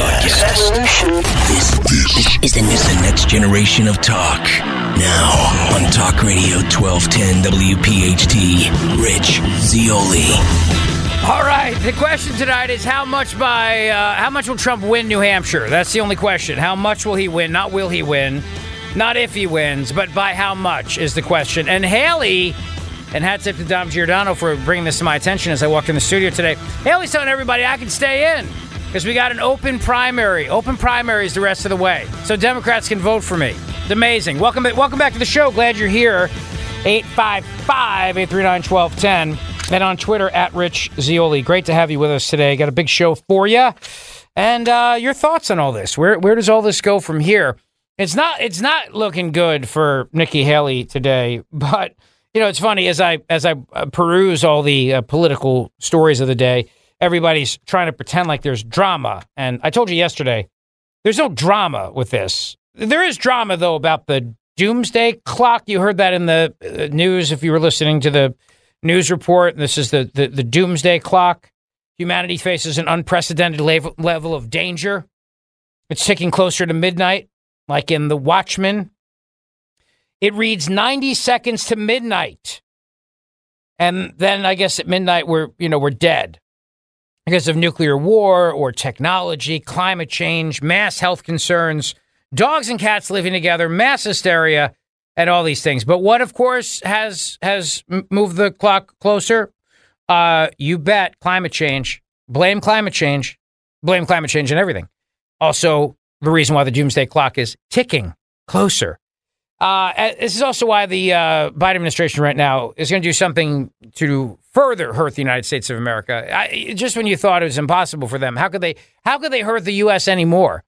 be broadcast. This, this is the, the next generation of talk. Now on Talk Radio 1210 WPHT, Rich Zeoli. All right. The question tonight is how much by uh, how much will Trump win New Hampshire? That's the only question. How much will he win? Not will he win, not if he wins, but by how much is the question. And Haley, and hats tip to Dom Giordano for bringing this to my attention as I walked in the studio today. Haley's telling everybody I can stay in because we got an open primary. Open primaries the rest of the way, so Democrats can vote for me. It's amazing. Welcome, welcome back to the show. Glad you're here. 855 839 1210 and on Twitter at Rich Zeoli. Great to have you with us today. Got a big show for you, and uh, your thoughts on all this. Where where does all this go from here? It's not it's not looking good for Nikki Haley today, but you know it's funny as I as I uh, peruse all the uh, political stories of the day. Everybody's trying to pretend like there's drama, and I told you yesterday, there's no drama with this. There is drama though about the doomsday clock. You heard that in the uh, news if you were listening to the news report. This is the, the, the doomsday clock. Humanity faces an unprecedented level, level of danger. It's ticking closer to midnight, like in The Watchmen. It reads 90 seconds to midnight. And then I guess at midnight we're, you know, we're dead because of nuclear war or technology, climate change, mass health concerns, dogs and cats living together, mass hysteria, and all these things. But what, of course, has has moved the clock closer? Uh, you bet, climate change. Blame climate change. Blame climate change and everything. Also, the reason why the doomsday clock is ticking closer. Uh, this is also why the uh, Biden administration right now is going to do something to further hurt the United States of America. I, just when you thought it was impossible for them, how could they? How could they hurt the U.S. anymore?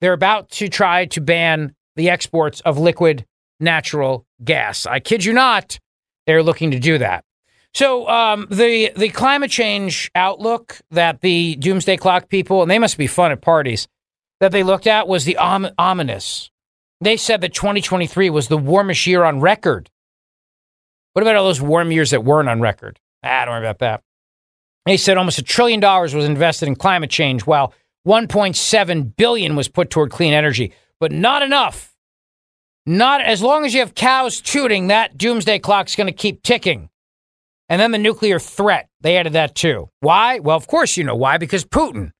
They're about to try to ban the exports of liquid natural gas. I kid you not, they're looking to do that. So um, the the climate change outlook that the doomsday clock people and they must be fun at parties that they looked at was the om- ominous. They said that 2023 was the warmest year on record. What about all those warm years that weren't on record? Ah, don't worry about that. They said almost a trillion dollars was invested in climate change, while 1.7 billion was put toward clean energy, but not enough not as long as you have cows tooting, that doomsday clock's going to keep ticking. And then the nuclear threat, they added that too. Why? Well, of course you know why, because Putin.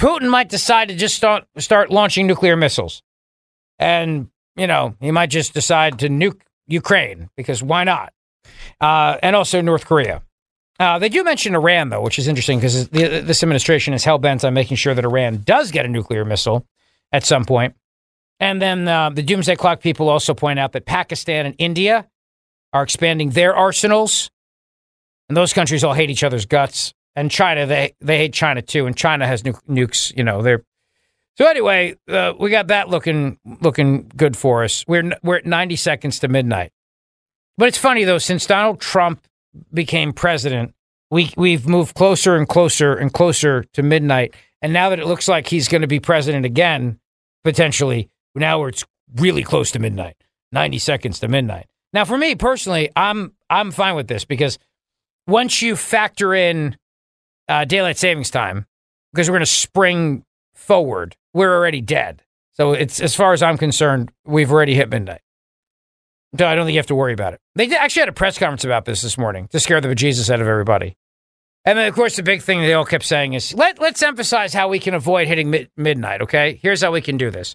Putin might decide to just start, start launching nuclear missiles. And, you know, he might just decide to nuke Ukraine, because why not? Uh, and also North Korea. Uh, they do mention Iran, though, which is interesting because this administration is hell bent on making sure that Iran does get a nuclear missile at some point. And then uh, the Doomsday Clock people also point out that Pakistan and India are expanding their arsenals. And those countries all hate each other's guts. And China, they, they hate China too. And China has nu- nukes, you know, they're. So anyway, uh, we got that looking looking good for us. We're we're at 90 seconds to midnight. But it's funny though, since Donald Trump became president, we we've moved closer and closer and closer to midnight. And now that it looks like he's going to be president again, potentially, now it's really close to midnight, 90 seconds to midnight. Now, for me personally, I'm I'm fine with this because once you factor in uh, daylight savings time, because we're going to spring forward, we're already dead. So it's as far as I'm concerned, we've already hit midnight. So I don't think you have to worry about it. They actually had a press conference about this this morning to scare the bejesus out of everybody. And then, of course, the big thing they all kept saying is let, let's emphasize how we can avoid hitting mid- midnight. Okay, here's how we can do this.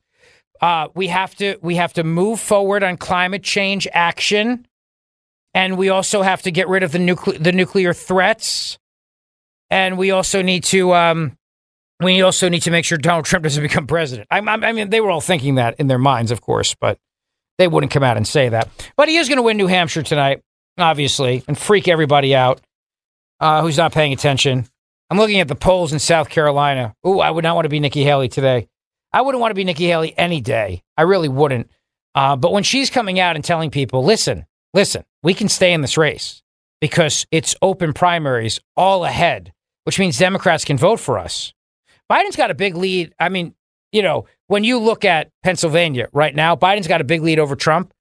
Uh, we have to we have to move forward on climate change action, and we also have to get rid of the nuclear the nuclear threats, and we also need to um, we also need to make sure Donald Trump doesn't become president. I, I mean, they were all thinking that in their minds, of course, but they wouldn't come out and say that. But he is going to win New Hampshire tonight, obviously, and freak everybody out uh, who's not paying attention. I'm looking at the polls in South Carolina. Ooh, I would not want to be Nikki Haley today. I wouldn't want to be Nikki Haley any day. I really wouldn't. Uh, but when she's coming out and telling people, listen, listen, we can stay in this race because it's open primaries all ahead, which means Democrats can vote for us. Biden's got a big lead. I mean, you know, when you look at Pennsylvania right now, Biden's got a big lead over Trump,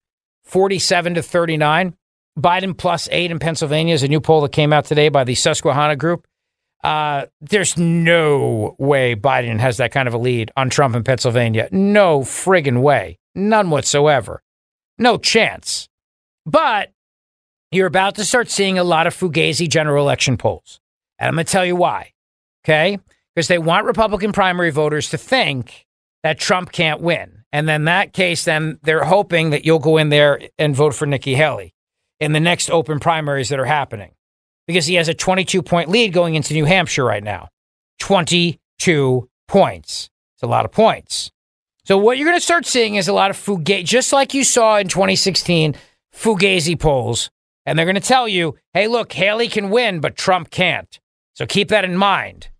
47 to 39. Biden plus eight in Pennsylvania is a new poll that came out today by the Susquehanna Group. Uh, there's no way Biden has that kind of a lead on Trump in Pennsylvania. No friggin' way. None whatsoever. No chance. But you're about to start seeing a lot of Fugazi general election polls. And I'm going to tell you why. Okay? Because they want Republican primary voters to think that Trump can't win. And then that case, then they're hoping that you'll go in there and vote for Nikki Haley in the next open primaries that are happening because he has a 22 point lead going into New Hampshire right now. 22 points. It's a lot of points. So what you're going to start seeing is a lot of fugazi, just like you saw in 2016, fugazi polls. And they're going to tell you, hey, look, Haley can win, but Trump can't. So keep that in mind.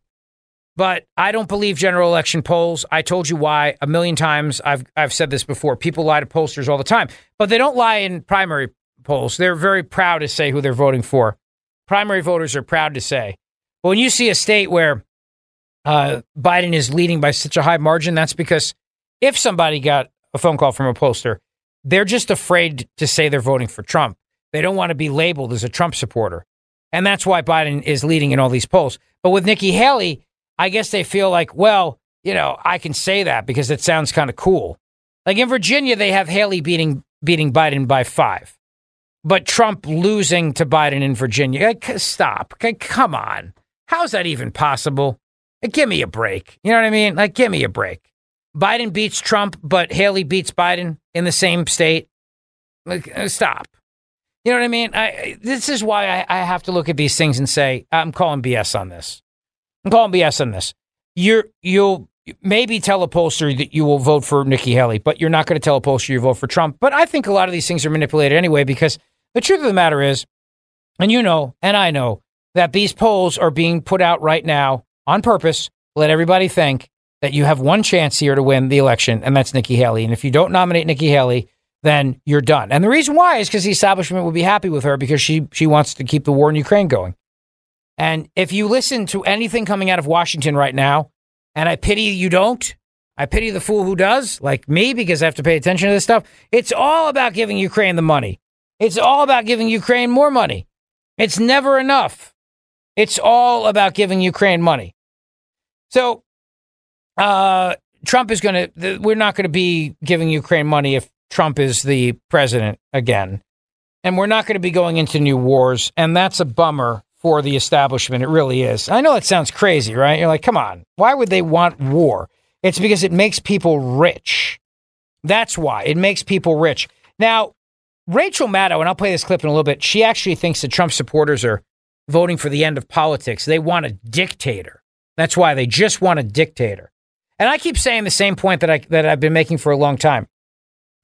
But I don't believe general election polls. I told you why a million times. I've I've said this before. People lie to pollsters all the time, but they don't lie in primary polls. They're very proud to say who they're voting for. Primary voters are proud to say. But when you see a state where uh, Biden is leading by such a high margin, that's because if somebody got a phone call from a pollster, they're just afraid to say they're voting for Trump. They don't want to be labeled as a Trump supporter. And that's why Biden is leading in all these polls. But with Nikki Haley, I guess they feel like, well, you know, I can say that because it sounds kind of cool. Like in Virginia, they have Haley beating beating Biden by five but Trump losing to Biden in Virginia. Like, Stop. Come on. How's that even possible? Give me a break. You know what I mean? Like, give me a break. Biden beats Trump, but Haley beats Biden in the same state. Like, uh, stop. You know what I mean? I, this is why I, I have to look at these things and say, I'm calling BS on this. I'm calling BS on this. You're, you'll maybe tell a pollster that you will vote for Nikki Haley, but you're not going to tell a pollster you vote for Trump. But I think a lot of these things are manipulated anyway because the truth of the matter is, and you know, and I know, that these polls are being put out right now on purpose. Let everybody think that you have one chance here to win the election, and that's Nikki Haley. And if you don't nominate Nikki Haley, then you're done. And the reason why is because the establishment will be happy with her because she she wants to keep the war in Ukraine going. And if you listen to anything coming out of Washington right now, and I pity you don't, I pity the fool who does, like me, because I have to pay attention to this stuff. It's all about giving Ukraine the money. It's all about giving Ukraine more money. It's never enough. It's all about giving Ukraine money. So, uh, Trump is going to, we're not going to be giving Ukraine money if Trump is the president again. And we're not going to be going into new wars. And that's a bummer for the establishment. It really is. I know it sounds crazy, right? You're like, come on. Why would they want war? It's because it makes people rich. That's why it makes people rich. Now, Rachel Maddow, and I'll play this clip in a little bit, she actually thinks that Trump supporters are voting for the end of politics. They want a dictator. That's why they just want a dictator. And I keep saying the same point that I that I've been making for a long time.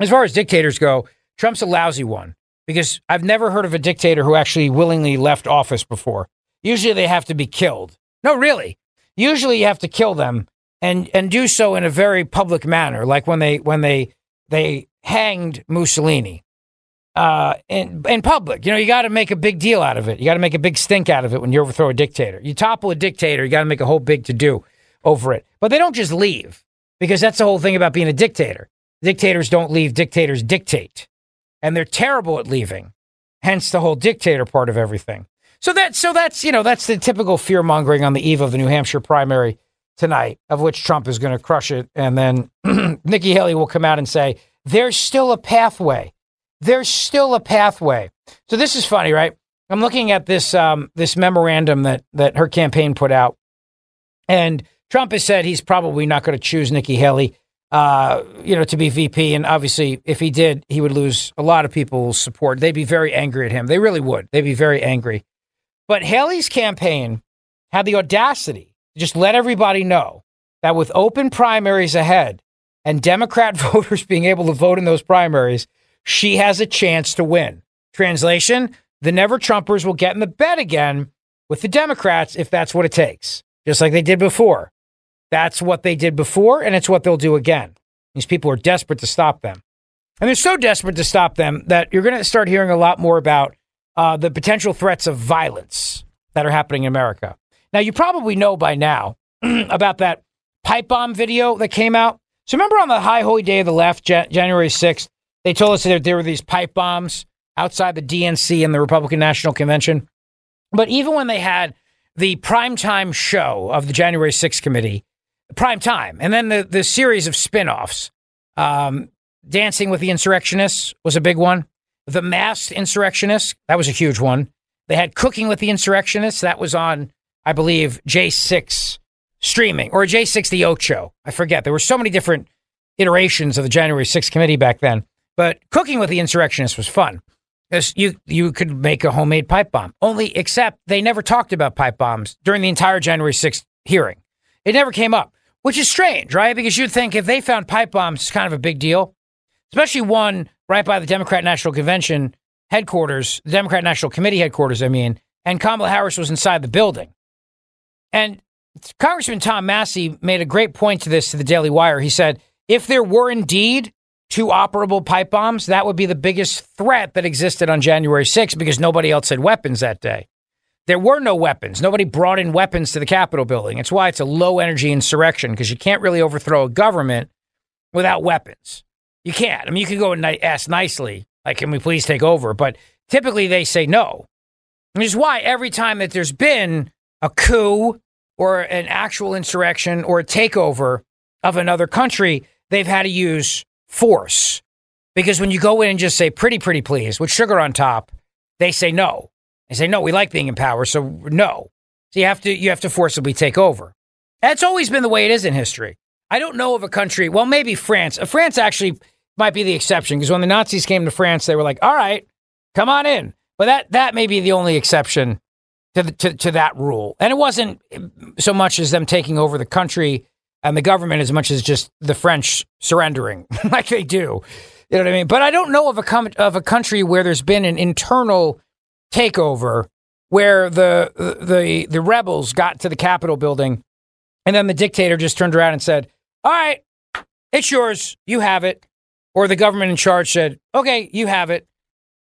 As far as dictators go, Trump's a lousy one because I've never heard of a dictator who actually willingly left office before. Usually they have to be killed. No, really. Usually you have to kill them and and do so in a very public manner, like when they when they they hanged Mussolini uh, in, in public. You know, you got to make a big deal out of it. You got to make a big stink out of it when you overthrow a dictator. You topple a dictator, you got to make a whole big to do over it. But they don't just leave because that's the whole thing about being a dictator. Dictators don't leave, dictators dictate. And they're terrible at leaving. hence the whole dictator part of everything. So that so that's you know that's the typical fear mongering on the eve of the New Hampshire primary tonight, of which Trump is going to crush it, and then Nikki Haley will come out and say there's still a pathway. There's still a pathway. So this is funny, right? I'm looking at this um, this memorandum that that her campaign put out, and Trump has said he's probably not going to choose Nikki Haley, uh, you know, to be VP. And obviously, if he did, he would lose a lot of people's support. They'd be very angry at him. They really would. They'd be very angry. But Haley's campaign had the audacity to just let everybody know that with open primaries ahead and Democrat voters being able to vote in those primaries, she has a chance to win. Translation the Never Trumpers will get in the bed again with the Democrats if that's what it takes, just like they did before. That's what they did before, and it's what they'll do again. These people are desperate to stop them. And they're so desperate to stop them that you're going to start hearing a lot more about uh, the potential threats of violence that are happening in America. Now, you probably know by now about that pipe bomb video that came out. So, remember on the high holy day of the left, January 6th, they told us that there were these pipe bombs outside the DNC and the Republican National Convention. But even when they had the primetime show of the January 6th committee, prime time, and then the, the series of spin offs, um, Dancing with the Insurrectionists was a big one. The Masked Insurrectionists, that was a huge one. They had Cooking with the Insurrectionists, that was on, I believe, J6 streaming or J6 The Ocho. I forget. There were so many different iterations of the January 6th committee back then. But Cooking with the Insurrectionists was fun. You you could make a homemade pipe bomb. Only except they never talked about pipe bombs during the entire January 6th hearing. It never came up, which is strange, right? Because you'd think if they found pipe bombs, it's kind of a big deal, especially one right by the Democrat National Convention headquarters, the Democrat National Committee headquarters, I mean, and Kamala Harris was inside the building. And Congressman Tom Massie made a great point to this to the Daily Wire. He said, if there were indeed two operable pipe bombs, that would be the biggest threat that existed on January 6th because nobody else had weapons that day. There were no weapons. Nobody brought in weapons to the Capitol building. It's why it's a low energy insurrection because you can't really overthrow a government without weapons. You can't. I mean, you can go and ask nicely, like, can we please take over? But typically they say no. Which is why every time that there's been a coup or an actual insurrection or a takeover of another country, they've had to use force. Because when you go in and just say pretty, pretty please with sugar on top, they say no. They say, no, we like being in power, so no. So you have to you have to forcibly take over. That's always been the way it is in history. I don't know of a country, well, maybe France. Uh, France actually might be the exception because when the Nazis came to France, they were like, all right, come on in. But that that may be the only exception to, the, to, to that rule. And it wasn't so much as them taking over the country and the government as much as just the French surrendering like they do. You know what I mean? But I don't know of a com- of a country where there's been an internal takeover where the the the rebels got to the Capitol building and then the dictator just turned around and said, "All right, it's yours. You have it." Or the government in charge said, "Okay, you have it."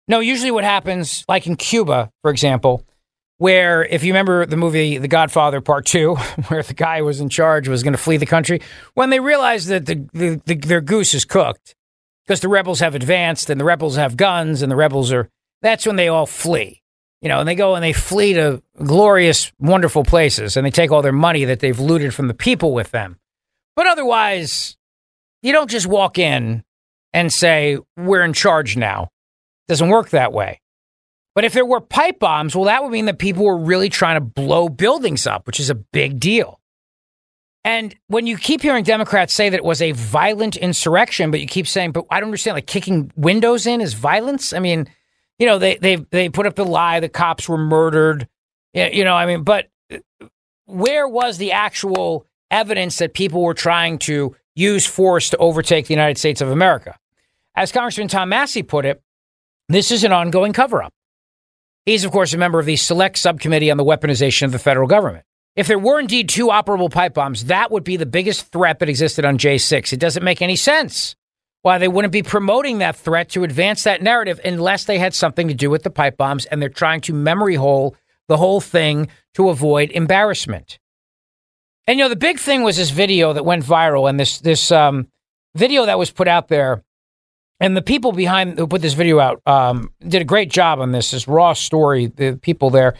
No, usually what happens like in Cuba, for example, where if you remember the movie The Godfather Part Two, where the guy was in charge was going to flee the country, when they realized that the, the, the, their goose is cooked because the rebels have advanced and the rebels have guns and the rebels are, that's when they all flee. You know, and they go and they flee to glorious, wonderful places and they take all their money that they've looted from the people with them. But otherwise, you don't just walk in and say, we're in charge now. It doesn't work that way. But if there were pipe bombs, well, that would mean that people were really trying to blow buildings up, which is a big deal. And when you keep hearing Democrats say that it was a violent insurrection, but you keep saying, but I don't understand, like kicking windows in is violence. I mean, you know, they they they put up the lie the cops were murdered. You know, I mean, but where was the actual evidence that people were trying to use force to overtake the United States of America? As Congressman Tom Massie put it, this is an ongoing cover up. He's, of course, a member of the Select Subcommittee on the Weaponization of the Federal Government. If there were indeed two operable pipe bombs, that would be the biggest threat that existed on J6. It doesn't make any sense why they wouldn't be promoting that threat to advance that narrative unless they had something to do with the pipe bombs and they're trying to memory hole the whole thing to avoid embarrassment. And you know, the big thing was this video that went viral and this this um, video that was put out there And the people behind who put this video out um, did a great job on this. This raw story, the people there.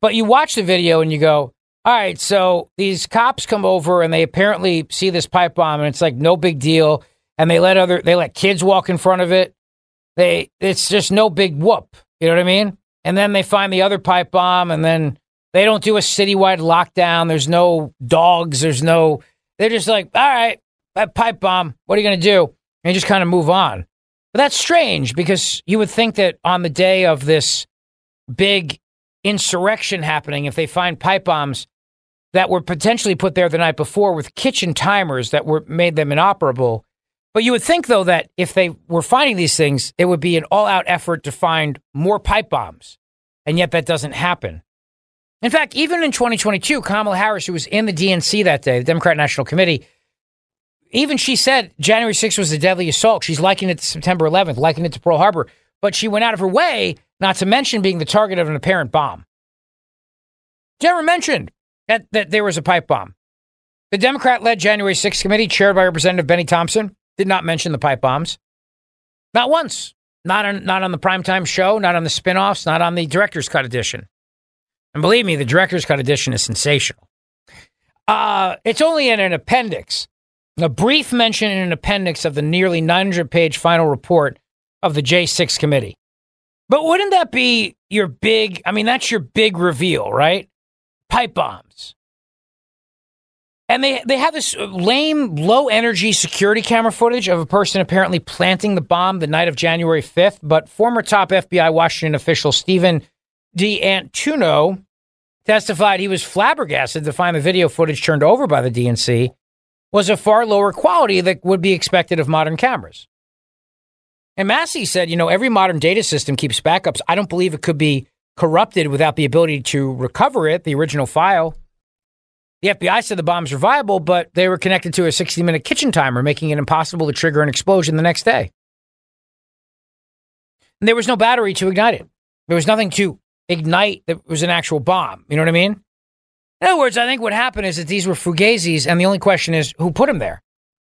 But you watch the video and you go, all right, so these cops come over and they apparently see this pipe bomb and it's like no big deal. And they let other they let kids walk in front of it. They it's just no big whoop. You know what I mean? And then they find the other pipe bomb and then they don't do a citywide lockdown. There's no dogs. There's no. They're just like, all right, that pipe bomb. What are you to do? And just kind of move on. But that's strange because you would think that on the day of this big insurrection happening, if they find pipe bombs that were potentially put there the night before with kitchen timers that were made them inoperable. But you would think though that if they were finding these things, it would be an all-out effort to find more pipe bombs. And yet that doesn't happen. In fact, even in 2022, Kamala Harris, who was in the DNC that day, the Democrat National Committee, even she said January 6th was a deadly assault. She's liking it to September 11th, liking it to Pearl Harbor, but she went out of her way not to mention being the target of an apparent bomb. Never mentioned that, that there was a pipe bomb. The Democrat led January 6th committee, chaired by Representative Benny Thompson, did not mention the pipe bombs. Not once. Not on, not on the primetime show, not on the spin offs, not on the director's cut edition. And believe me, the director's cut edition is sensational. Uh, it's only in an appendix, a brief mention in an appendix of the nearly 900 page final report of the J6 committee. But wouldn't that be your big, I mean, that's your big reveal, right? Pipe bombs. And they, they have this lame, low energy security camera footage of a person apparently planting the bomb the night of January 5th. But former top FBI Washington official Stephen D'Antuono testified he was flabbergasted to find the video footage turned over by the DNC was of far lower quality that would be expected of modern cameras. And Massie said, you know, every modern data system keeps backups. I don't believe it could be corrupted without the ability to recover it, the original file. The FBI said the bombs were viable, but they were connected to a 60 minute kitchen timer, making it impossible to trigger an explosion the next day. And there was no battery to ignite it. There was nothing to ignite that was an actual bomb. You know what I mean? In other words, I think what happened is that these were fugazis, and the only question is who put them there?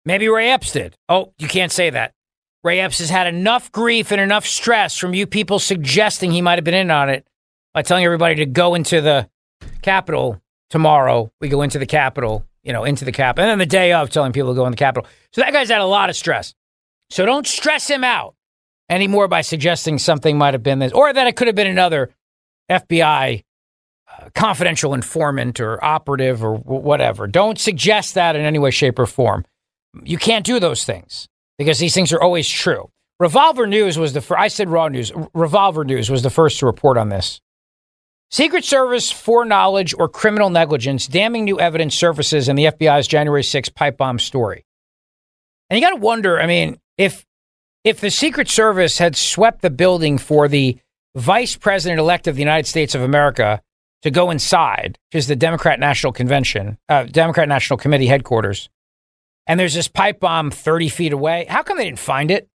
Maybe Ray Epps did. Oh, you can't say that. Ray Epps has had enough grief and enough stress from you people suggesting he might have been in on it by telling everybody to go into the Capitol tomorrow. We go into the Capitol, you know, into the Capitol. And then the day of, telling people to go in the Capitol. So that guy's had a lot of stress. So don't stress him out anymore by suggesting something might have been this, or that it could have been another FBI uh, confidential informant or operative or whatever. Don't suggest that in any way, shape, or form. You can't do those things because these things are always true. Revolver News was the first, I said Raw News. Revolver News was the first to report on this. Secret Service foreknowledge or criminal negligence, damning new evidence surfaces in the FBI's January 6 pipe bomb story. And you got to wonder, I mean, if if the Secret Service had swept the building for the vice president elect of the United States of America to go inside, which is the Democrat National Convention, uh, Democrat National Committee headquarters, and there's this pipe bomb 30 feet away. How come they didn't find it?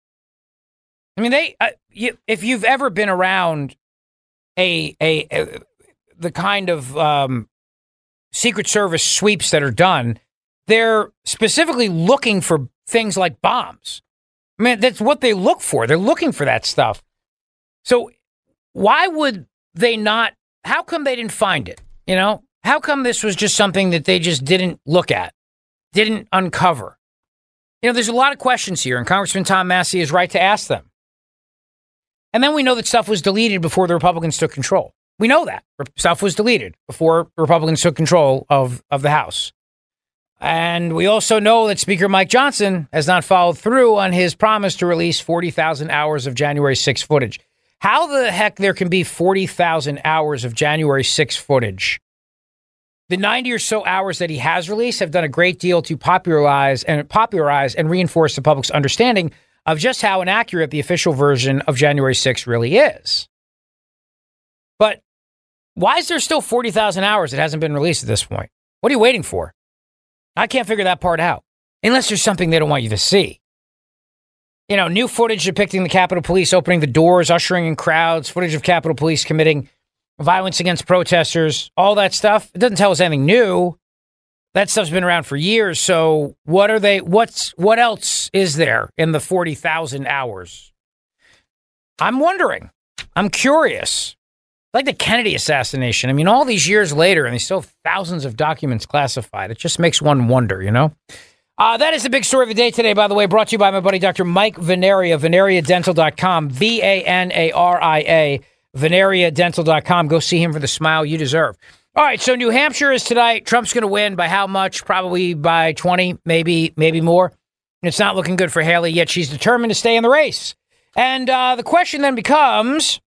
I mean, they, uh, you, if you've ever been around a, a, a the kind of um, Secret Service sweeps that are done, they're specifically looking for things like bombs. I mean, that's what they look for. They're looking for that stuff. So, why would they not? How come they didn't find it? You know, how come this was just something that they just didn't look at? didn't uncover? You know, there's a lot of questions here, and Congressman Tom Massie is right to ask them. And then we know that stuff was deleted before the Republicans took control. We know that stuff was deleted before Republicans took control of, of the House. And we also know that Speaker Mike Johnson has not followed through on his promise to release 40,000 hours of January 6 footage. How the heck there can be 40,000 hours of January 6 footage the 90 or so hours that he has released have done a great deal to popularize and popularize and reinforce the public's understanding of just how inaccurate the official version of January 6 really is. But why is there still 40,000 hours that hasn't been released at this point? What are you waiting for? I can't figure that part out. Unless there's something they don't want you to see. You know, new footage depicting the Capitol Police opening the doors, ushering in crowds, footage of Capitol Police committing violence against protesters, all that stuff. It doesn't tell us anything new. That stuff's been around for years. So what are they? What's what else is there in the forty thousand hours? I'm wondering. I'm curious. Like the Kennedy assassination. I mean, all these years later, and they still have thousands of documents classified. It just makes one wonder, you know? Uh, that is the big story of the day today, by the way, brought to you by my buddy Dr. Mike Vanaria, VanariaDental.com, V A N A R I A, VanariaDental.com. Go see him for the smile you deserve. All right, so New Hampshire is tonight. Trump's going to win by how much? Probably by 20, maybe, maybe more. It's not looking good for Haley, yet she's determined to stay in the race. And uh, the question then becomes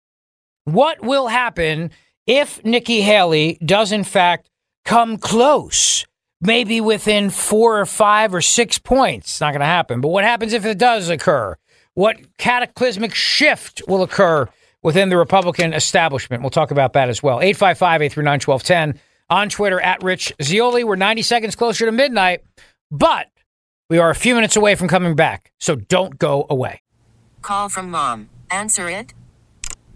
what will happen if Nikki Haley does, in fact, come close? Maybe within four or five or six points. It's not going to happen. But what happens if it does occur? What cataclysmic shift will occur within the Republican establishment? We'll talk about that as well. 855 839 1210 on Twitter at Rich Zeoli. We're 90 seconds closer to midnight, but we are a few minutes away from coming back. So don't go away. Call from mom. Answer it.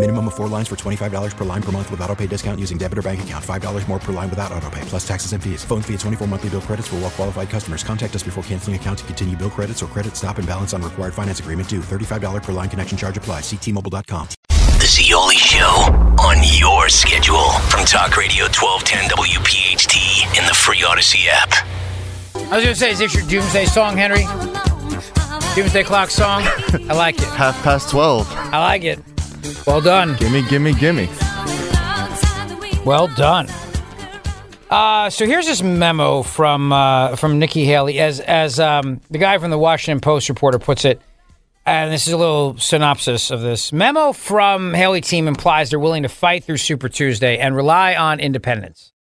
Minimum of four lines for $25 per line per month with auto pay discount using debit or bank account. $5 more per line without auto pay, plus taxes and fees. Phone fee at 24 monthly bill credits for well qualified customers. Contact us before canceling account to continue bill credits or credit stop and balance on required finance agreement due. $35 per line connection charge applies. Ctmobile.com. The Zeoli Show on your schedule from Talk Radio 1210 WPHT in the free Odyssey app. I was going to say, is this your Doomsday song, Henry? Doomsday Clock song? I like it. Half past 12. I like it. Well done. Gimme, gimme, gimme. Well done. Uh, so here's this memo from uh, from Nikki Haley, as as um, the guy from the Washington Post reporter puts it. And this is a little synopsis of this memo from Haley team implies they're willing to fight through Super Tuesday and rely on independence.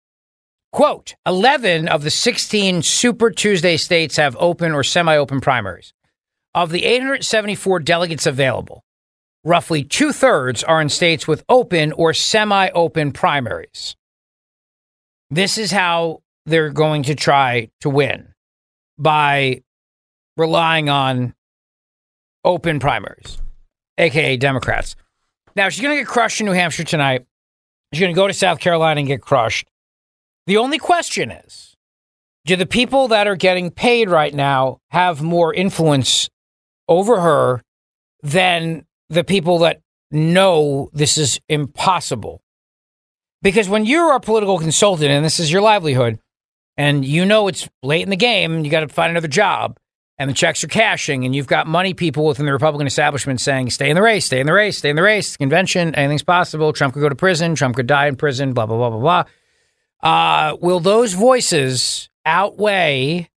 Quote: Eleven of the sixteen Super Tuesday states have open or semi-open primaries. Of the 874 delegates available, roughly two thirds are in states with open or semi open primaries. This is how they're going to try to win by relying on open primaries, aka Democrats. Now, she's going to get crushed in New Hampshire tonight. She's going to go to South Carolina and get crushed. The only question is do the people that are getting paid right now have more influence over her than the people that know this is impossible. Because when you're a political consultant and this is your livelihood, and you know it's late in the game, you got to find another job, and the checks are cashing, and you've got money people within the Republican establishment saying, stay in the race, stay in the race, stay in the race, convention, anything's possible. Trump could go to prison, Trump could die in prison, blah, blah, blah, blah, blah. Uh, will those voices outweigh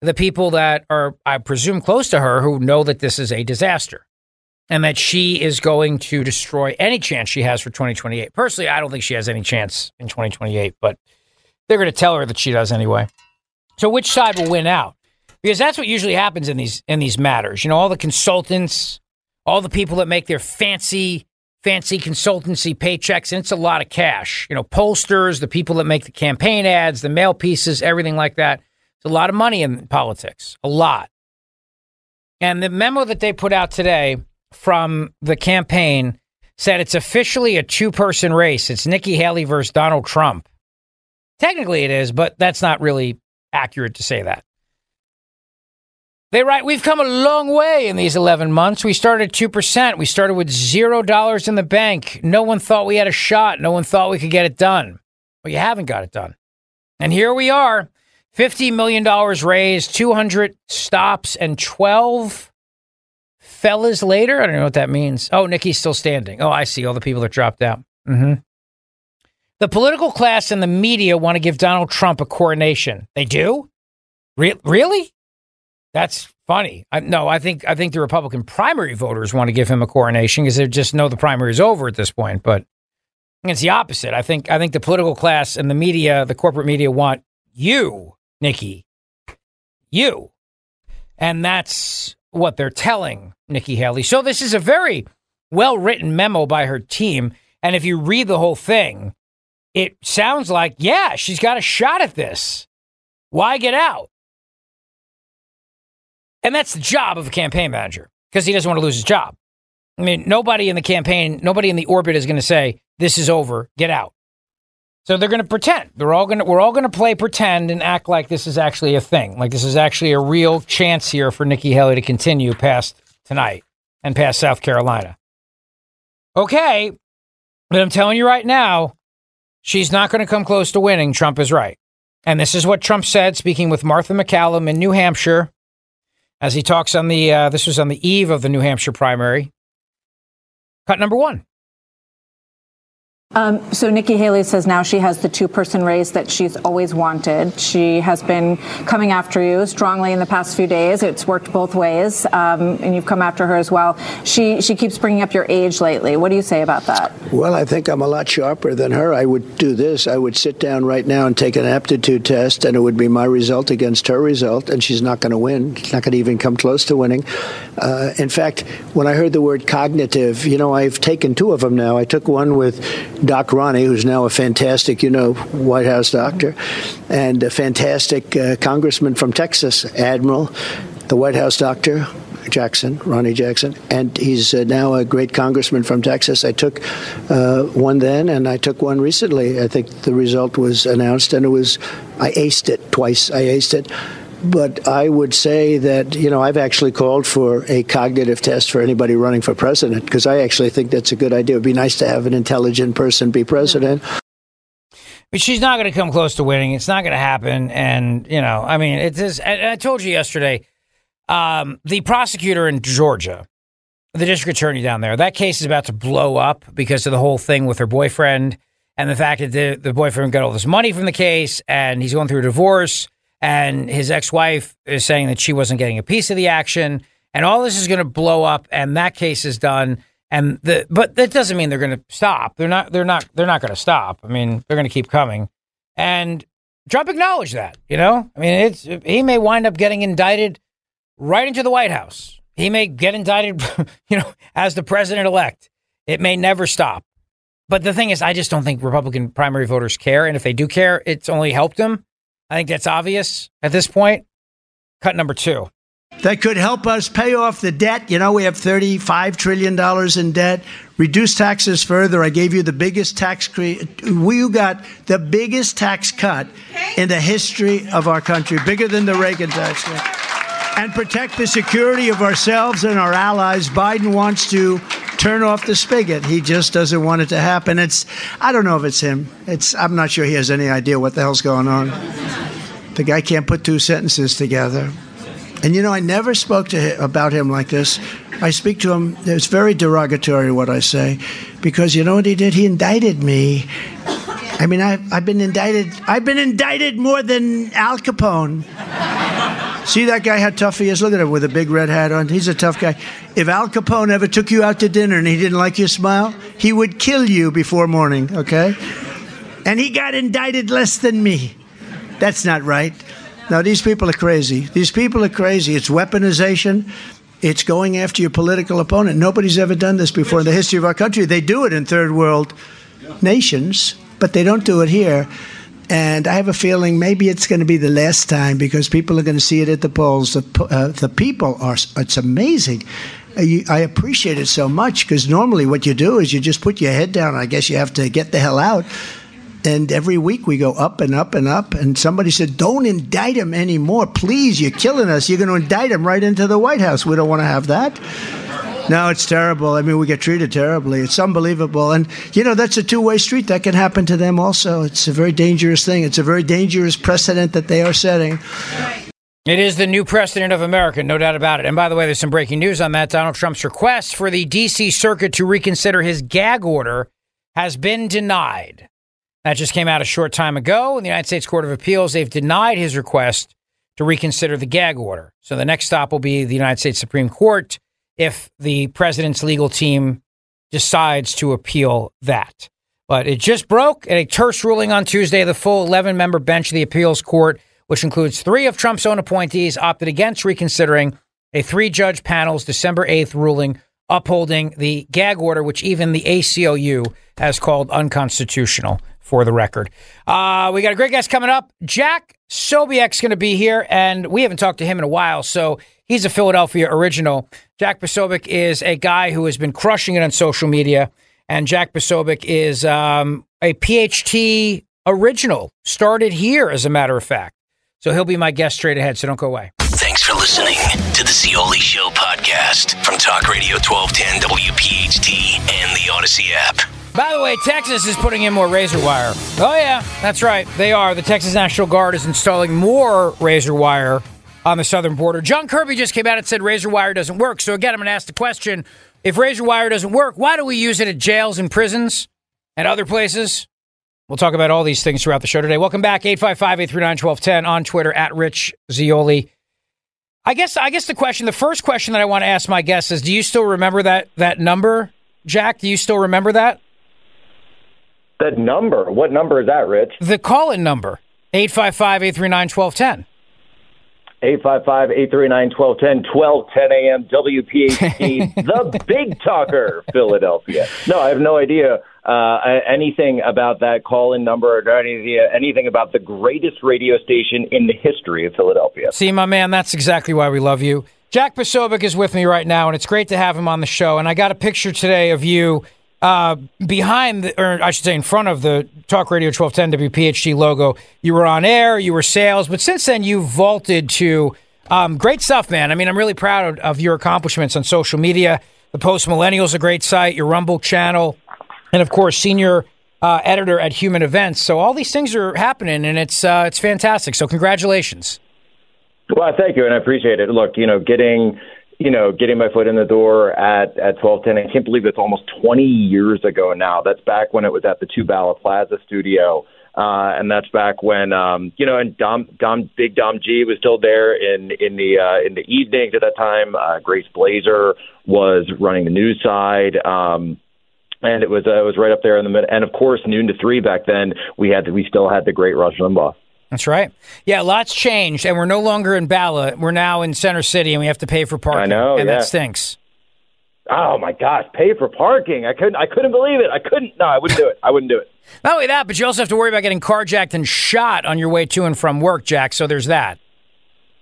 the people that are, I presume, close to her who know that this is a disaster? And that she is going to destroy any chance she has for 2028. Personally, I don't think she has any chance in 2028, but they're going to tell her that she does anyway. So, which side will win out? because that's what usually happens in these in these matters. You know, all the consultants, all the people that make their fancy fancy consultancy paychecks, and it's a lot of cash. You know, pollsters, the people that make the campaign ads, the mail pieces, everything like that. It's a lot of money in politics, a lot. And the memo that they put out today from the campaign said it's officially a two person race. It's Nikki Haley versus Donald Trump. Technically, it is, but that's not really accurate to say that. They write, We've come a long way in these 11 months. We started 2%. We started with $0 in the bank. No one thought we had a shot. No one thought we could get it done. Well, you haven't got it done. And here we are $50 million raised, 200 stops, and 12 fellas later. I don't know what that means. Oh, Nikki's still standing. Oh, I see. All the people that dropped out. Mm-hmm. The political class and the media want to give Donald Trump a coronation. They do? Re- really? That's funny. I, no, I think I think the Republican primary voters want to give him a coronation because they just know the primary is over at this point. But it's the opposite. I think I think the political class and the media, the corporate media, want you, Nikki, you, and that's what they're telling Nikki Haley. So this is a very well written memo by her team, and if you read the whole thing, it sounds like yeah, she's got a shot at this. Why get out? And that's the job of a campaign manager because he doesn't want to lose his job. I mean, nobody in the campaign, nobody in the orbit is going to say, this is over, get out. So they're going to pretend. They're all going to, we're all going to play pretend and act like this is actually a thing. Like this is actually a real chance here for Nikki Haley to continue past tonight and past South Carolina. Okay. But I'm telling you right now, she's not going to come close to winning. Trump is right. And this is what Trump said, speaking with Martha MacCallum in New Hampshire as he talks on the, uh, this was on the eve of the New Hampshire primary. Cut number one. Um, so Nikki Haley says now she has the two-person race that she's always wanted. She has been coming after you strongly in the past few days. It's worked both ways, um, and you've come after her as well. She she keeps bringing up your age lately. What do you say about that? Well, I think I'm a lot sharper than her. I would do this. I would sit down right now and take an aptitude test, and it would be my result against her result, and she's not going to win. She's not going to even come close to winning. Uh, in fact, when I heard the word cognitive, you know, I've taken two of them now. I took one with Doc Ronnie, who's now a fantastic, you know, White House doctor, and a fantastic uh, congressman from Texas, Admiral, the White House doctor, Jackson, Ronnie Jackson, and he's uh, now a great congressman from Texas. I took uh, one then, and I took one recently. I think the result was announced, and it was I aced it twice. I aced it. But I would say that, you know, I've actually called for a cognitive test for anybody running for president because I actually think that's a good idea. It would be nice to have an intelligent person be president. But she's not going to come close to winning. It's not going to happen. And, you know, I mean, it's I, I told you yesterday, um, the prosecutor in Georgia, the district attorney down there, that case is about to blow up because of the whole thing with her boyfriend and the fact that the, the boyfriend got all this money from the case and he's going through a divorce and his ex-wife is saying that she wasn't getting a piece of the action. And all this is going to blow up and that case is done. And the but that doesn't mean they're going to stop. They're not they're not they're not going to stop. I mean they're going to keep coming. And trump acknowledged that you know? I mean it's he may wind up getting indicted right into the white house. He may get indicted you know as the president elect it may never stop. But the thing is i just don't think republican primary voters care. And if they do care it's only helped them I think that's obvious at this point. Cut number two. That could help us pay off the debt. You know, we have $35 trillion in debt. Reduce taxes further. I gave you the biggest tax cre- we got the biggest tax cut in the history of our country, bigger than the Reagan tax cut. And protect the security of ourselves and our allies. Biden wants to turn off the spigot. He just doesn't want it to happen. It's I don't know if it's him. It's I'm not sure he has any idea what the hell's going on. The guy can't put two sentences together. And you know, I never spoke to him about him like this. I speak to him. It's very derogatory what I say, because you know what he did? He indicted me. I mean, I've, I've been indicted. I've been indicted more than Al Capone. See that guy how tough he is? Look at him with a big red hat on. He's a tough guy. If Al Capone ever took you out to dinner and he didn't like your smile, he would kill you before morning, okay? And he got indicted less than me. That's not right. Now, these people are crazy. These people are crazy. It's weaponization. It's going after your political opponent. Nobody's ever done this before in the history of our country. They do it in third world nations, but they don't do it here. And I have a feeling maybe it's going to be the last time because people are going to see it at the polls. The, uh, the people are, it's amazing. Uh, I appreciate it so much because normally what you do is you just put your head down. I guess you have to get the hell out. And every week we go up and up and up. And somebody said, Don't indict him anymore. Please, you're killing us. You're going to indict him right into the White House. We don't want to have that. No, it's terrible. I mean, we get treated terribly. It's unbelievable. And, you know, that's a two way street. That can happen to them also. It's a very dangerous thing. It's a very dangerous precedent that they are setting. It is the new precedent of America, no doubt about it. And by the way, there's some breaking news on that. Donald Trump's request for the D.C. Circuit to reconsider his gag order has been denied. That just came out a short time ago in the United States Court of Appeals. They've denied his request to reconsider the gag order. So the next stop will be the United States Supreme Court if the president's legal team decides to appeal that. But it just broke in a terse ruling on Tuesday. The full 11 member bench of the appeals court, which includes three of Trump's own appointees, opted against reconsidering a three judge panel's December 8th ruling upholding the gag order, which even the ACLU has called unconstitutional for the record. Uh, we got a great guest coming up. Jack Sobiek's going to be here, and we haven't talked to him in a while, so he's a Philadelphia original. Jack Posobiec is a guy who has been crushing it on social media, and Jack Posobiec is um, a PhD original, started here, as a matter of fact. So he'll be my guest straight ahead, so don't go away. Thanks for listening to the Zeoli Show podcast from Talk Radio 1210 WPHT and the Audacy app. By the way, Texas is putting in more razor wire. Oh, yeah, that's right. They are. The Texas National Guard is installing more razor wire on the southern border. John Kirby just came out and said razor wire doesn't work. So, again, I'm going to ask the question if razor wire doesn't work, why do we use it at jails and prisons and other places? We'll talk about all these things throughout the show today. Welcome back, 855 839 1210 on Twitter at Rich Zeoli. I guess I guess the question, the first question that I want to ask my guests is, do you still remember that that number, Jack? Do you still remember that? That number? What number is that, Rich? The call in number 855 839 1210. 855 839 1210, 1210 a.m. WPHT, the big talker, Philadelphia. No, I have no idea uh, anything about that call in number or anything, anything about the greatest radio station in the history of Philadelphia. See, my man, that's exactly why we love you. Jack Posobiec is with me right now, and it's great to have him on the show. And I got a picture today of you uh, behind, the, or I should say, in front of the Talk Radio 1210 WPHT logo. You were on air, you were sales, but since then you've vaulted to um, great stuff, man. I mean, I'm really proud of, of your accomplishments on social media. The Post Millennial is a great site, your Rumble channel, and of course, senior uh, editor at Human Events. So all these things are happening, and it's uh, it's fantastic. So congratulations. Well, thank you, and I appreciate it. Look, you know, getting you know, getting my foot in the door at at twelve ten. I can't believe it's almost twenty years ago now. That's back when it was at the Two Bala Plaza studio. Uh, and that's back when um, you know, and Dom, Dom, Big Dom G was still there in in the uh, in the evenings at that time. Uh, Grace Blazer was running the news side. Um, and it was uh, it was right up there in the middle. And of course, noon to three back then, we had we still had the great Rush Limbaugh. That's right. Yeah, lots changed, and we're no longer in Bala. We're now in Center City, and we have to pay for parking. I know, and yeah. that stinks. Oh my gosh, pay for parking! I couldn't. I couldn't believe it. I couldn't. No, I wouldn't do it. I wouldn't do it. Not only that, but you also have to worry about getting carjacked and shot on your way to and from work, Jack. So there's that.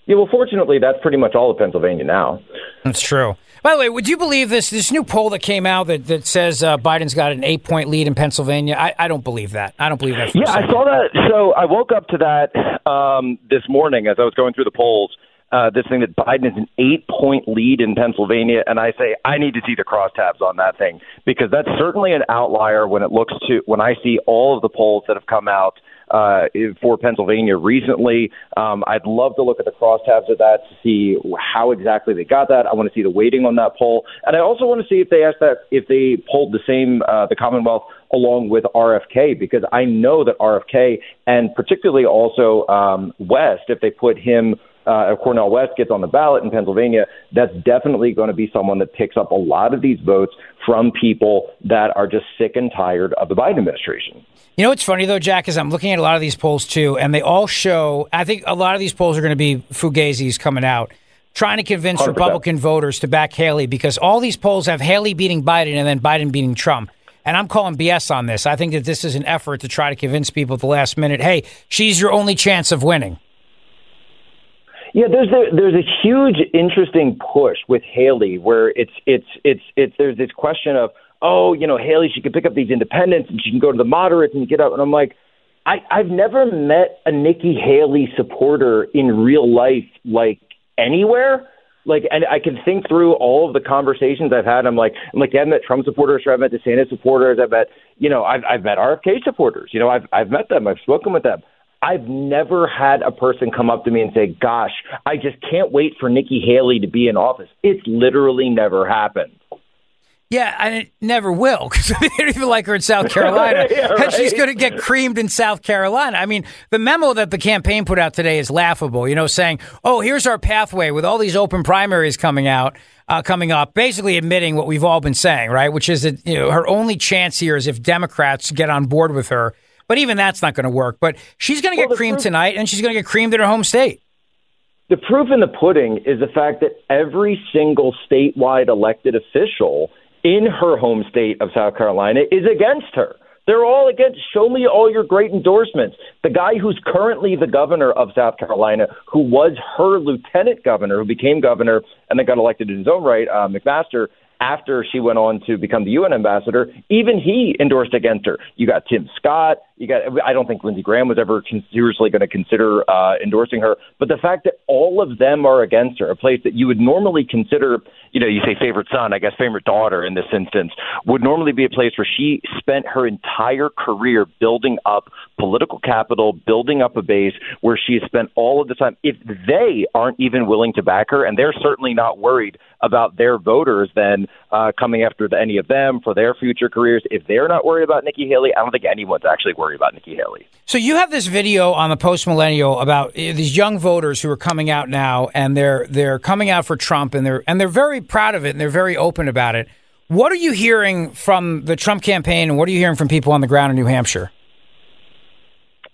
Yeah, well, fortunately, that's pretty much all of Pennsylvania now. That's true. By the way, would you believe this this new poll that came out that, that says uh, Biden's got an eight point lead in Pennsylvania? I, I don't believe that. I don't believe that. yeah, I saw that. So I woke up to that um, this morning as I was going through the polls. Uh, this thing that Biden is an eight point lead in Pennsylvania, and I say I need to see the crosstabs on that thing because that's certainly an outlier when it looks to when I see all of the polls that have come out uh, for Pennsylvania recently. Um, I'd love to look at the crosstabs of that to see how exactly they got that. I want to see the weighting on that poll, and I also want to see if they asked that if they polled the same uh, the Commonwealth along with RFK because I know that RFK and particularly also um, West, if they put him uh, if Cornel West gets on the ballot in Pennsylvania, that's definitely going to be someone that picks up a lot of these votes from people that are just sick and tired of the Biden administration. You know what's funny though, Jack, is I'm looking at a lot of these polls too, and they all show. I think a lot of these polls are going to be Fugazis coming out, trying to convince 100%. Republican voters to back Haley because all these polls have Haley beating Biden and then Biden beating Trump. And I'm calling BS on this. I think that this is an effort to try to convince people at the last minute, hey, she's your only chance of winning. Yeah, there's a, there's a huge interesting push with Haley where it's it's it's it's there's this question of oh you know Haley she can pick up these independents and she can go to the moderates and get up. And I'm like I I've never met a Nikki Haley supporter in real life like anywhere. Like and I can think through all of the conversations I've had. I'm like I'm like yeah, I've met Trump supporters I've met DeSantis supporters I've met you know I've I've met RFK supporters. You know I've I've met them. I've spoken with them I've never had a person come up to me and say, "Gosh, I just can't wait for Nikki Haley to be in office." It's literally never happened. Yeah, and it never will because they don't even like her in South Carolina. Yeah, And she's going to get creamed in South Carolina. I mean, the memo that the campaign put out today is laughable. You know, saying, "Oh, here's our pathway with all these open primaries coming out, uh, coming up." Basically, admitting what we've all been saying, right? Which is that you know her only chance here is if Democrats get on board with her. But even that's not going to work. But she's going to get creamed tonight, and she's going to get creamed in her home state. The proof in the pudding is the fact that every single statewide elected official in her home state of South Carolina is against her. They're all against. Show me all your great endorsements. The guy who's currently the governor of South Carolina, who was her lieutenant governor, who became governor and then got elected in his own right, uh, McMaster, after she went on to become the UN ambassador, even he endorsed against her. You got Tim Scott. You got. I don't think Lindsey Graham was ever seriously going to consider uh, endorsing her. But the fact that all of them are against her, a place that you would normally consider, you know, you say favorite son, I guess favorite daughter in this instance, would normally be a place where she spent her entire career building up political capital, building up a base where she has spent all of the time. If they aren't even willing to back her, and they're certainly not worried about their voters then uh, coming after the, any of them for their future careers, if they're not worried about Nikki Haley, I don't think anyone's actually worried about Nikki Haley. So you have this video on the post millennial about uh, these young voters who are coming out now, and they're they're coming out for Trump, and they're and they're very proud of it, and they're very open about it. What are you hearing from the Trump campaign, and what are you hearing from people on the ground in New Hampshire?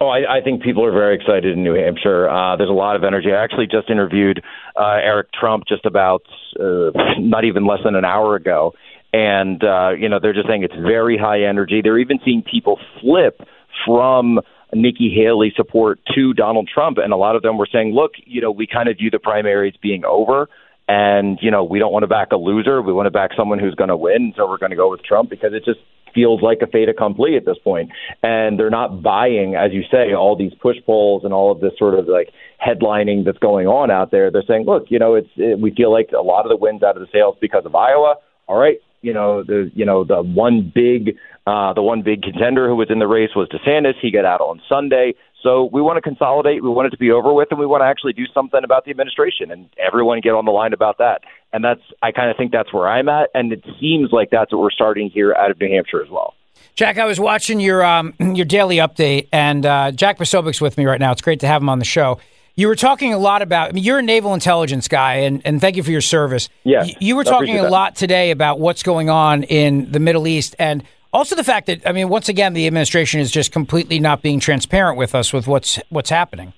Oh, I, I think people are very excited in New Hampshire. Uh, there's a lot of energy. I actually just interviewed uh, Eric Trump just about uh, not even less than an hour ago, and uh, you know they're just saying it's very high energy. They're even seeing people flip from Nikki Haley support to Donald Trump, and a lot of them were saying, "Look, you know, we kind of view the primaries being over." And you know we don't want to back a loser. We want to back someone who's going to win. So we're going to go with Trump because it just feels like a fait accompli at this point. And they're not buying, as you say, all these push polls and all of this sort of like headlining that's going on out there. They're saying, look, you know, it's it, we feel like a lot of the wins out of the sails because of Iowa. All right, you know the you know the one big uh, the one big contender who was in the race was DeSantis. He got out on Sunday. So we want to consolidate. We want it to be over with, and we want to actually do something about the administration, and everyone get on the line about that. And that's I kind of think that's where I'm at, and it seems like that's what we're starting here out of New Hampshire as well. Jack, I was watching your um, your daily update, and uh, Jack Posobiec's with me right now. It's great to have him on the show. You were talking a lot about. I mean, you're a naval intelligence guy, and, and thank you for your service. Yeah, Y- you were talking a that. lot today about what's going on in the Middle East, and also the fact that I mean, once again, the administration is just completely not being transparent with us with what's what's happening.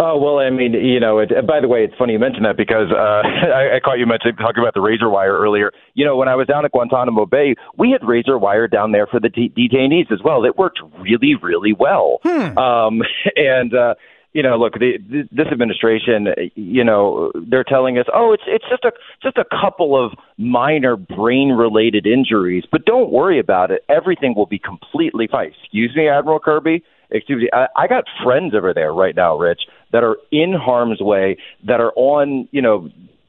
Oh well, I mean, you know. It, by the way, it's funny you mentioned that because uh, I, I caught you mentioning talking about the razor wire earlier. You know, when I was down at Guantanamo Bay, we had razor wire down there for the t- detainees as well. It worked really, really well. Um, and uh, you know, look, the, this administration, you know, they're telling us, oh, it's it's just a just a couple of minor brain-related injuries, but don't worry about it. Everything will be completely fine. Excuse me, Admiral Kirby. Excuse me. I, I got friends over there right now, Rich, that are in harm's way, that are on, you know,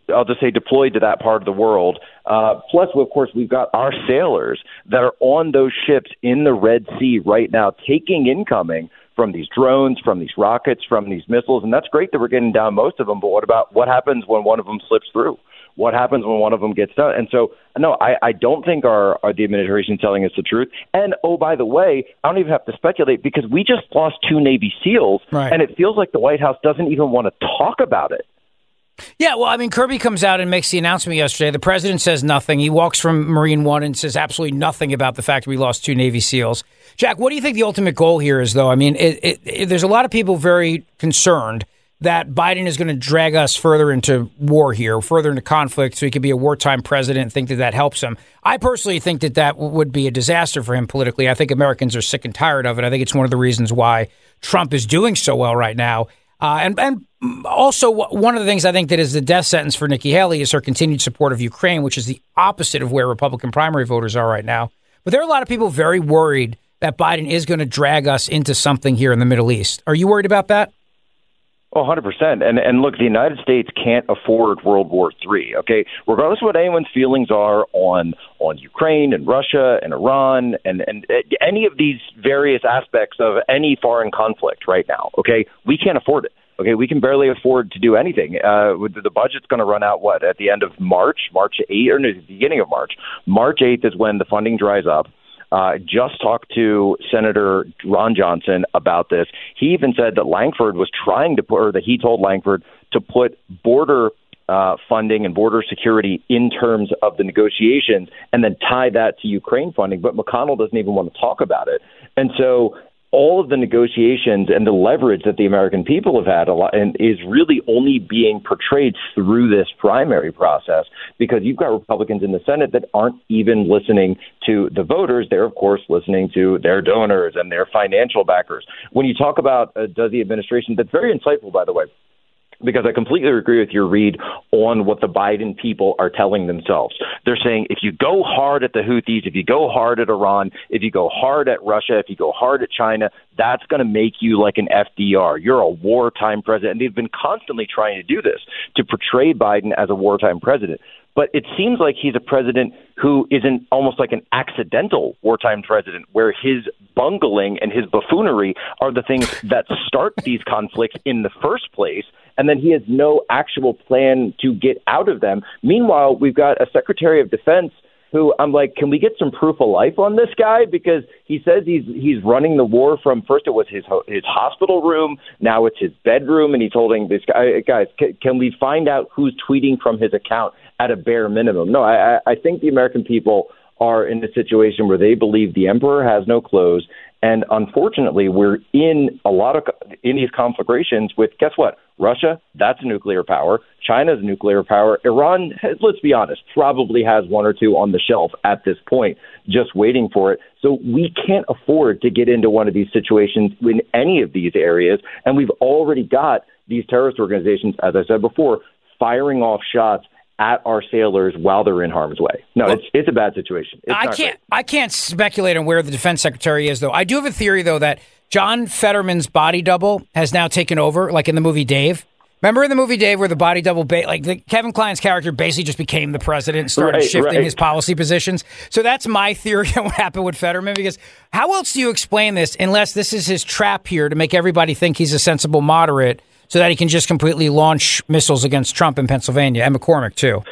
I'll just say deployed to that part of the world. Uh, plus, of course, we've got our sailors that are on those ships in the Red Sea right now, taking incoming from these drones, from these rockets, from these missiles, and that's great that we're getting down most of them. But what about what happens when one of them slips through? what happens when one of them gets done. And so, no, I, I don't think our, our the administration telling us the truth. And oh, by the way, I don't even have to speculate because we just lost two Navy SEALs, Right. and it feels like the White House doesn't even want to talk about it. Yeah, well, I mean, Kirby comes out and makes the announcement yesterday. The president says nothing. He walks from Marine One and says absolutely nothing about the fact we lost two Navy SEAls. Jack, what do you think the ultimate goal here is, though? I mean, it, it, it, there's a lot of people very concerned that Biden is going to drag us further into war here, further into conflict, so he could be a wartime president and think that that helps him. I personally think that that would be a disaster for him politically. I think Americans are sick and tired of it. I think it's one of the reasons why Trump is doing so well right now. Uh, and and also one of the things I think that is the death sentence for Nikki Haley is her continued support of Ukraine, which is the opposite of where Republican primary voters are right now. But there are a lot of people very worried that Biden is going to drag us into something here in the Middle East. Are you worried about that? Oh, 100%. And and look, the United States can't afford World War III, okay? Regardless of what anyone's feelings are on on Ukraine and Russia and Iran and and uh, any of these various aspects of any foreign conflict right now, okay? We can't afford it. Okay, we can barely afford to do anything. Uh, the budget's going to run out what at the end of March, March 8th, or no, the beginning of March. March 8th is when the funding dries up. Uh, just talked to Senator Ron Johnson about this. He even said that Lankford was trying to put, or that he told Lankford to put border uh, funding and border security in terms of the negotiations and then tie that to Ukraine funding. But McConnell doesn't even want to talk about it. And so all of the negotiations and the leverage that the American people have had a lot and is really only being portrayed through this primary process because you've got Republicans in the Senate that aren't even listening to the voters. They're of course listening to their donors and their financial backers. When you talk about uh, does the administration, that's very insightful, by the way because I completely agree with your read on what the Biden people are telling themselves. They're saying if you go hard at the Houthis, if you go hard at Iran, if you go hard at Russia, if you go hard at China, that's going to make you like an FDR. You're a wartime president. And they've been constantly trying to do this to portray Biden as a wartime president. But it seems like he's a president who isn't almost like an accidental wartime president, where his bungling and his buffoonery are the things that start these conflicts in the first place and then he has no actual plan to get out of them. Meanwhile, we've got a Secretary of Defense who I'm like, can we get some proof of life on this guy? Because he says he's he's running the war from first it was his ho- his hospital room, now it's his bedroom, and he's holding this guy. Guys, can, can we find out who's tweeting from his account at a bare minimum? No, I I think the American people are in a situation where they believe the emperor has no clothes. And unfortunately, we're in a lot of in these conflagrations with guess what? Russia, that's a nuclear power. China's a nuclear power. Iran, let's be honest, probably has one or two on the shelf at this point, just waiting for it. So we can't afford to get into one of these situations in any of these areas. And we've already got these terrorist organizations, as I said before, firing off shots at our sailors while they're in harm's way. No, it's it's a bad situation. It's I can't. I can't speculate on where the defense secretary is, though. I do have a theory, though, that John Fetterman's body double has now taken over, like in the movie Dave. Remember in the movie Dave, where the body double, ba- like the, Kevin Kline's character, basically just became the president and started Right, shifting right. his policy positions. So that's my theory on what happened with Fetterman. Because how else do you explain this unless this is his trap here to make everybody think he's a sensible moderate, so that he can just completely launch missiles against Trump in Pennsylvania and McCormick too?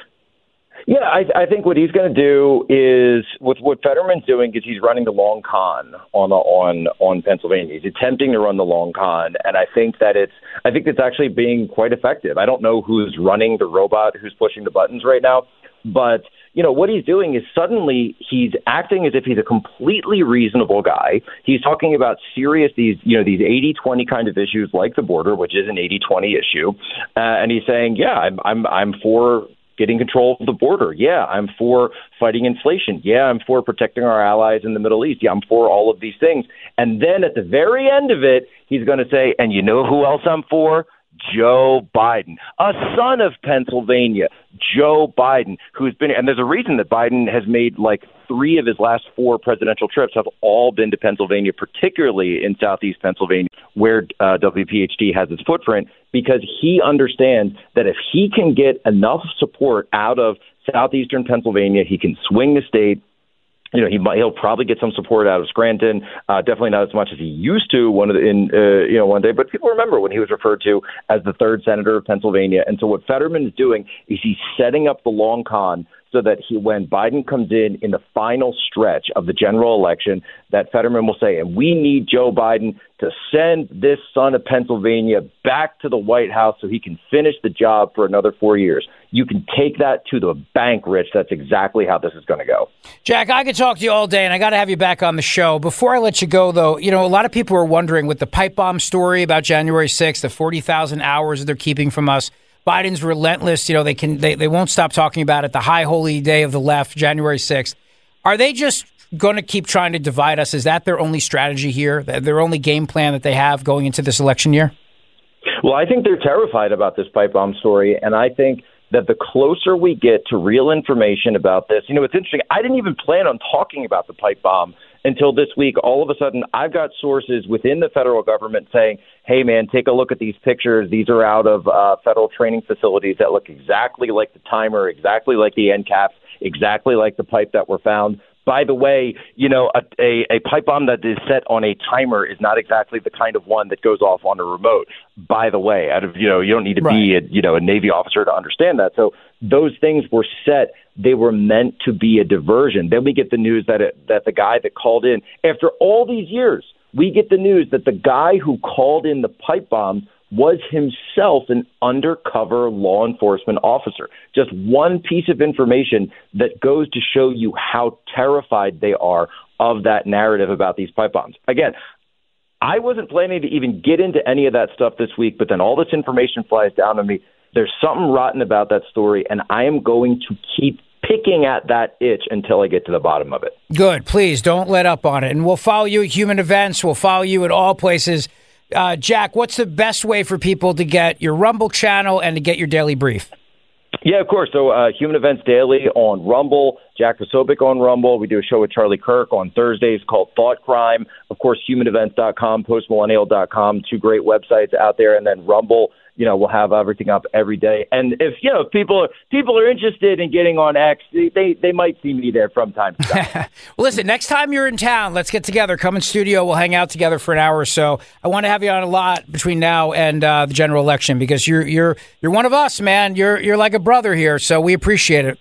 Yeah, I, I think what he's going to do is with what Fetterman's doing is he's running the long con on the, on on Pennsylvania. He's attempting to run the long con, and I think that it's I think it's actually being quite effective. I don't know who's running the robot, who's pushing the buttons right now, but you know what he's doing is suddenly he's acting as if he's a completely reasonable guy. He's talking about serious these you know these 80-20 kind of issues like the border, which is an 80-20 issue, uh, and he's saying, yeah, I'm I'm I'm for getting control of the border. Yeah, I'm for fighting inflation. Yeah, I'm for protecting our allies in the Middle East. Yeah, I'm for all of these things. And then at the very end of it, he's going to say, and you know who else I'm for? Joe Biden, a son of Pennsylvania, Joe Biden, who's been, and there's a reason that Biden has made like three of his last four presidential trips have all been to Pennsylvania, particularly in southeast Pennsylvania, where uh, WPHT has its footprint, because he understands that if he can get enough support out of southeastern Pennsylvania, he can swing the state you know he might, he'll probably get some support out of Scranton. Uh, definitely not as much as he used to one of the, in uh, you know one day. But people remember when he was referred to as the third senator of Pennsylvania. And so what Fetterman is doing is he's setting up the long con so that he, when Biden comes in in the final stretch of the general election, that Fetterman will say, and we need Joe Biden to send this son of Pennsylvania back to the White House so he can finish the job for another four years. You can take that to the bank, Rich. That's exactly how this is going to go. Jack, I could talk to you all day, and I got to have you back on the show. Before I let you go, though, you know, a lot of people are wondering with the pipe bomb story about January 6th, the 40,000 hours that they're keeping from us. Biden's relentless. You know, they can they, they won't stop talking about it. The high holy day of the left, January 6th. Are they just going to keep trying to divide us? Is that their only strategy here? Their only game plan that they have going into this election year? Well, I think they're terrified about this pipe bomb story, and I think that the closer we get to real information about this, you know, it's interesting. I didn't even plan on talking about the pipe bomb until this week. All of a sudden, I've got sources within the federal government saying, hey, man, take a look at these pictures. These are out of uh, federal training facilities that look exactly like the timer, exactly like the end caps, exactly like the pipe that were found. By the way, you know, a, a, a pipe bomb that is set on a timer is not exactly the kind of one that goes off on a remote. By the way, out of you know, you don't need to right. be a you know a Navy officer to understand that. So those things were set. They were meant to be a diversion. Then we get the news that it, that the guy that called in after all these years, we get the news that the guy who called in the pipe bomb was himself an undercover law enforcement officer. Just one piece of information that goes to show you how terrified they are of that narrative about these pipe bombs. Again, I wasn't planning to even get into any of that stuff this week, but then all this information flies down to me. There's something rotten about that story, and I am going to keep picking at that itch until I get to the bottom of it. Good. Please don't let up on it. And we'll follow you at human events. We'll follow you at all places uh, Jack, what's the best way for people to get your Rumble channel and to get your daily brief? Yeah, of course. So, uh, Human Events Daily on Rumble, Jack Posobiec on Rumble. We do a show with Charlie Kirk on Thursdays called Thought Crime. Of course, humanevents.com, postmillennial.com, two great websites out there. And then Rumble you know, we'll have everything up every day. And if you know, if people people are interested in getting on X, they they might see me there from time to time. well, listen, next time you're in town, let's get together. Come in studio. We'll hang out together for an hour or so. I want to have you on a lot between now and uh, the general election because you're you're you're one of us, man. You're you're like a brother here, so we appreciate it.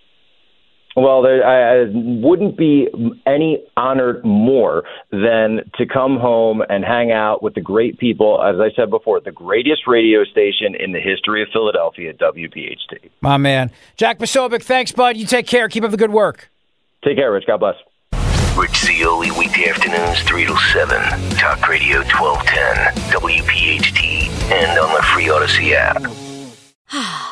Well, there, I, I wouldn't be any honored more than to come home and hang out with the great people, as I said before, the greatest radio station in the history of Philadelphia, WPHT. My man. Jack Posobiec, thanks, bud. You take care. Keep up the good work. Take care, Rich. God bless. Rich Zeoli, weekday afternoons, 3 to 7. Talk Radio 1210, WPHT, and on the free Audacy app.